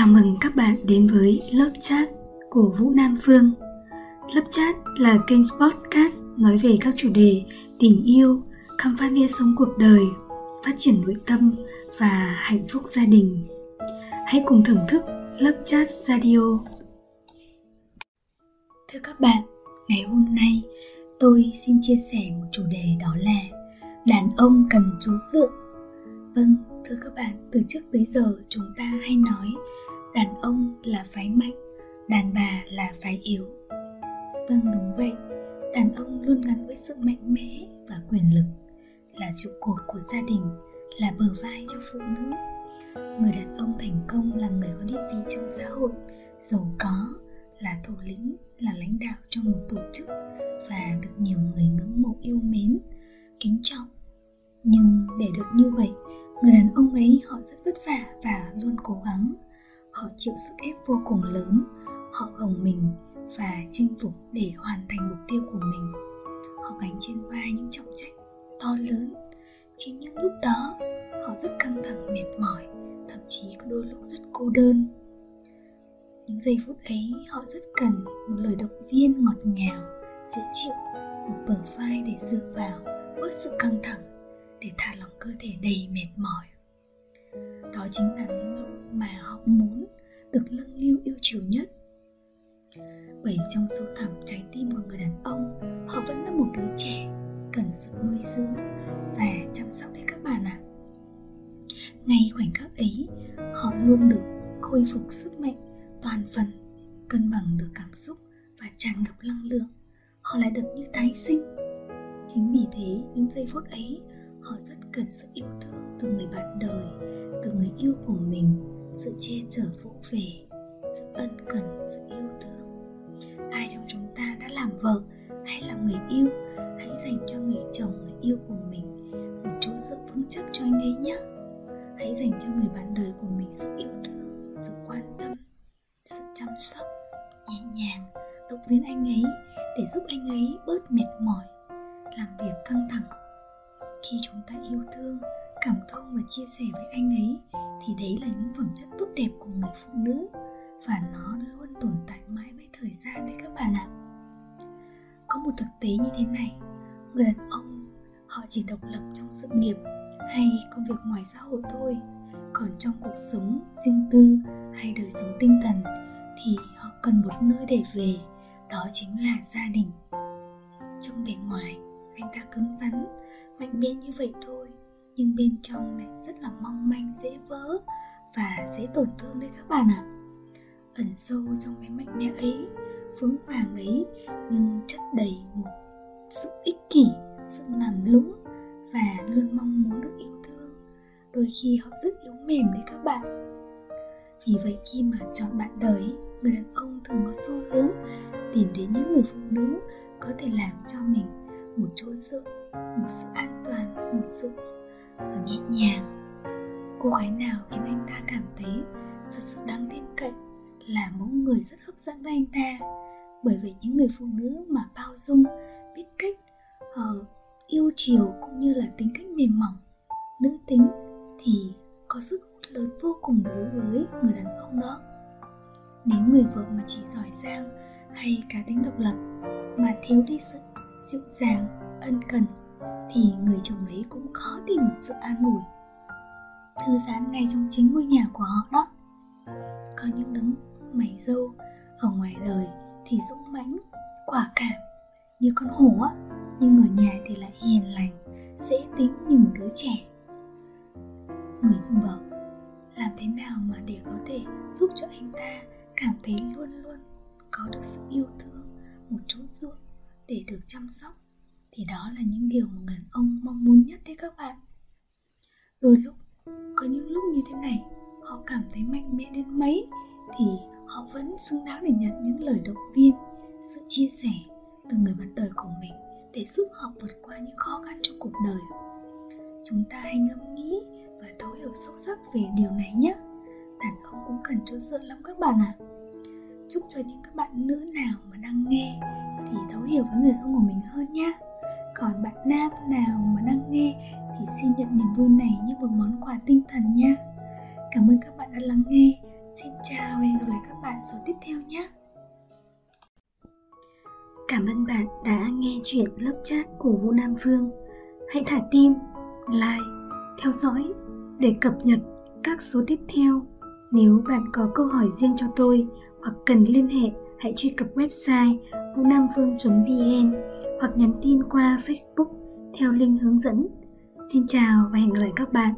Chào mừng các bạn đến với lớp chat của Vũ Nam Phương. Lớp chat là kênh podcast nói về các chủ đề tình yêu, khám phá nghĩa sống cuộc đời, phát triển nội tâm và hạnh phúc gia đình. Hãy cùng thưởng thức lớp chat radio. Thưa các bạn, ngày hôm nay tôi xin chia sẻ một chủ đề đó là đàn ông cần chú dựa. Vâng, thưa các bạn, từ trước tới giờ chúng ta hay nói đàn ông là phái mạnh đàn bà là phái yếu. Vâng đúng vậy. Đàn ông luôn gắn với sự mạnh mẽ và quyền lực là trụ cột của gia đình là bờ vai cho phụ nữ. Người đàn ông thành công là người có địa vị trong xã hội giàu có là thủ lĩnh là lãnh đạo trong một tổ chức và được nhiều người ngưỡng mộ yêu mến kính trọng. Nhưng để được như vậy người đàn ông ấy, họ rất vất vả và luôn cố gắng. Họ chịu sức ép vô cùng lớn. Họ gồng mình và chinh phục để hoàn thành mục tiêu của mình. Họ gánh trên vai những trọng trách to lớn. Chính những lúc đó, họ rất căng thẳng, mệt mỏi, thậm chí có đôi lúc rất cô đơn. Những giây phút ấy, họ rất cần một lời động viên ngọt ngào, dễ chịu, một bờ vai để dựa vào, bớt sự căng thẳng để thả lỏng cơ thể đầy mệt mỏi. Đó chính là những lúc mà họ muốn được lâng lưu yêu chiều nhất. Bởi trong sâu thẳm trái tim của người đàn ông, họ vẫn là một đứa trẻ cần sự nuôi dưỡng và chăm sóc đấy các bạn ạ. À. ngay khoảnh khắc ấy, họ luôn được khôi phục sức mạnh toàn phần, cân bằng được cảm xúc và tràn ngập năng lượng. Họ lại được như tái sinh. Chính vì thế, những giây phút ấy họ rất cần sự yêu thương từ người bạn đời, từ người yêu của mình, sự che chở vỗ về, sự ân cần, sự yêu thương. Ai trong chúng ta đã làm vợ hay làm người yêu, hãy dành cho người chồng, người yêu của mình một chỗ dựa vững chắc cho anh ấy nhé. Hãy dành cho người bạn đời của mình sự yêu thương, sự quan tâm, sự chăm sóc, nhẹ nhàng, động viên anh ấy để giúp anh ấy bớt mệt mỏi, làm việc căng thẳng khi chúng ta yêu thương, cảm thông và chia sẻ với anh ấy, thì đấy là những phẩm chất tốt đẹp của người phụ nữ. Và nó luôn tồn tại mãi với thời gian đấy các bạn ạ. Có một thực tế như thế này. Người đàn ông, họ chỉ độc lập trong sự nghiệp hay công việc ngoài xã hội thôi. Còn trong cuộc sống riêng tư hay đời sống tinh thần thì họ cần một nơi để về, đó chính là gia đình. Trong bề ngoài, anh ta cứng rắn mạnh mẽ như vậy thôi, nhưng bên trong lại rất là mong manh, dễ vỡ và dễ tổn thương đấy các bạn ạ. Ẩn sâu trong cái mạnh mẽ ấy, vững vàng ấy, nhưng chất đầy một sự ích kỷ, sự làm lũng và luôn mong muốn được yêu thương. Đôi khi họ rất yếu mềm đấy các bạn. Vì vậy khi mà chọn bạn đời, người đàn ông thường có xu hướng tìm đến những người phụ nữ có thể làm cho mình một chỗ dựa một sự an toàn một sự ờ, nhẹ nhàng. Cô gái nào khiến anh ta cảm thấy thật sự đáng tin cậy là mẫu người rất hấp dẫn với anh ta. Bởi vì những người phụ nữ mà bao dung biết cách uh, yêu chiều cũng như là tính cách mềm mỏng nữ tính thì có sức hút lớn vô cùng đối với người đàn ông đó. Nếu người vợ mà chỉ giỏi giang hay cá tính độc lập mà thiếu đi sự dịu dàng, ân cần, thì người chồng đấy cũng khó tìm được sự an ủi. Thư giãn ngay trong chính ngôi nhà của họ đó. Có những đấng mày dâu ở ngoài đời thì dũng mãnh, quả cảm, như con hổ á, nhưng ở nhà thì lại hiền lành, dễ tính như một đứa trẻ. Người vợ làm thế nào mà để có thể giúp cho anh ta cảm thấy luôn luôn có được sự yêu thương, một chút dựa? Để được chăm sóc, thì đó là những điều mà người đàn ông mong muốn nhất đấy các bạn. Đôi lúc, có những lúc như thế này, họ cảm thấy mạnh mẽ đến mấy, thì họ vẫn xứng đáng để nhận những lời động viên, sự chia sẻ từ người bạn đời của mình để giúp họ vượt qua những khó khăn trong cuộc đời. Chúng ta hãy ngẫm nghĩ và thấu hiểu sâu sắc về điều này nhé. Đàn ông cũng cần chỗ dựa lắm các bạn ạ. À. chúc cho những các bạn nữ nào mà đang nghe thì thấu hiểu với người ông của mình hơn nhé còn bạn nam nào mà đang nghe thì xin nhận niềm vui này như một món quà tinh thần nha cảm ơn các bạn đã lắng nghe xin chào và hẹn gặp lại các bạn số tiếp theo nhé Cảm ơn bạn đã nghe chuyện lớp chat của Vũ Nam Phương. Hãy thả tim, like, theo dõi để cập nhật các số tiếp theo. Nếu bạn có câu hỏi riêng cho tôi hoặc cần liên hệ, hãy truy cập website vũ-nam-phương.vn hoặc nhắn tin qua Facebook theo link hướng dẫn. Xin chào và hẹn gặp lại các bạn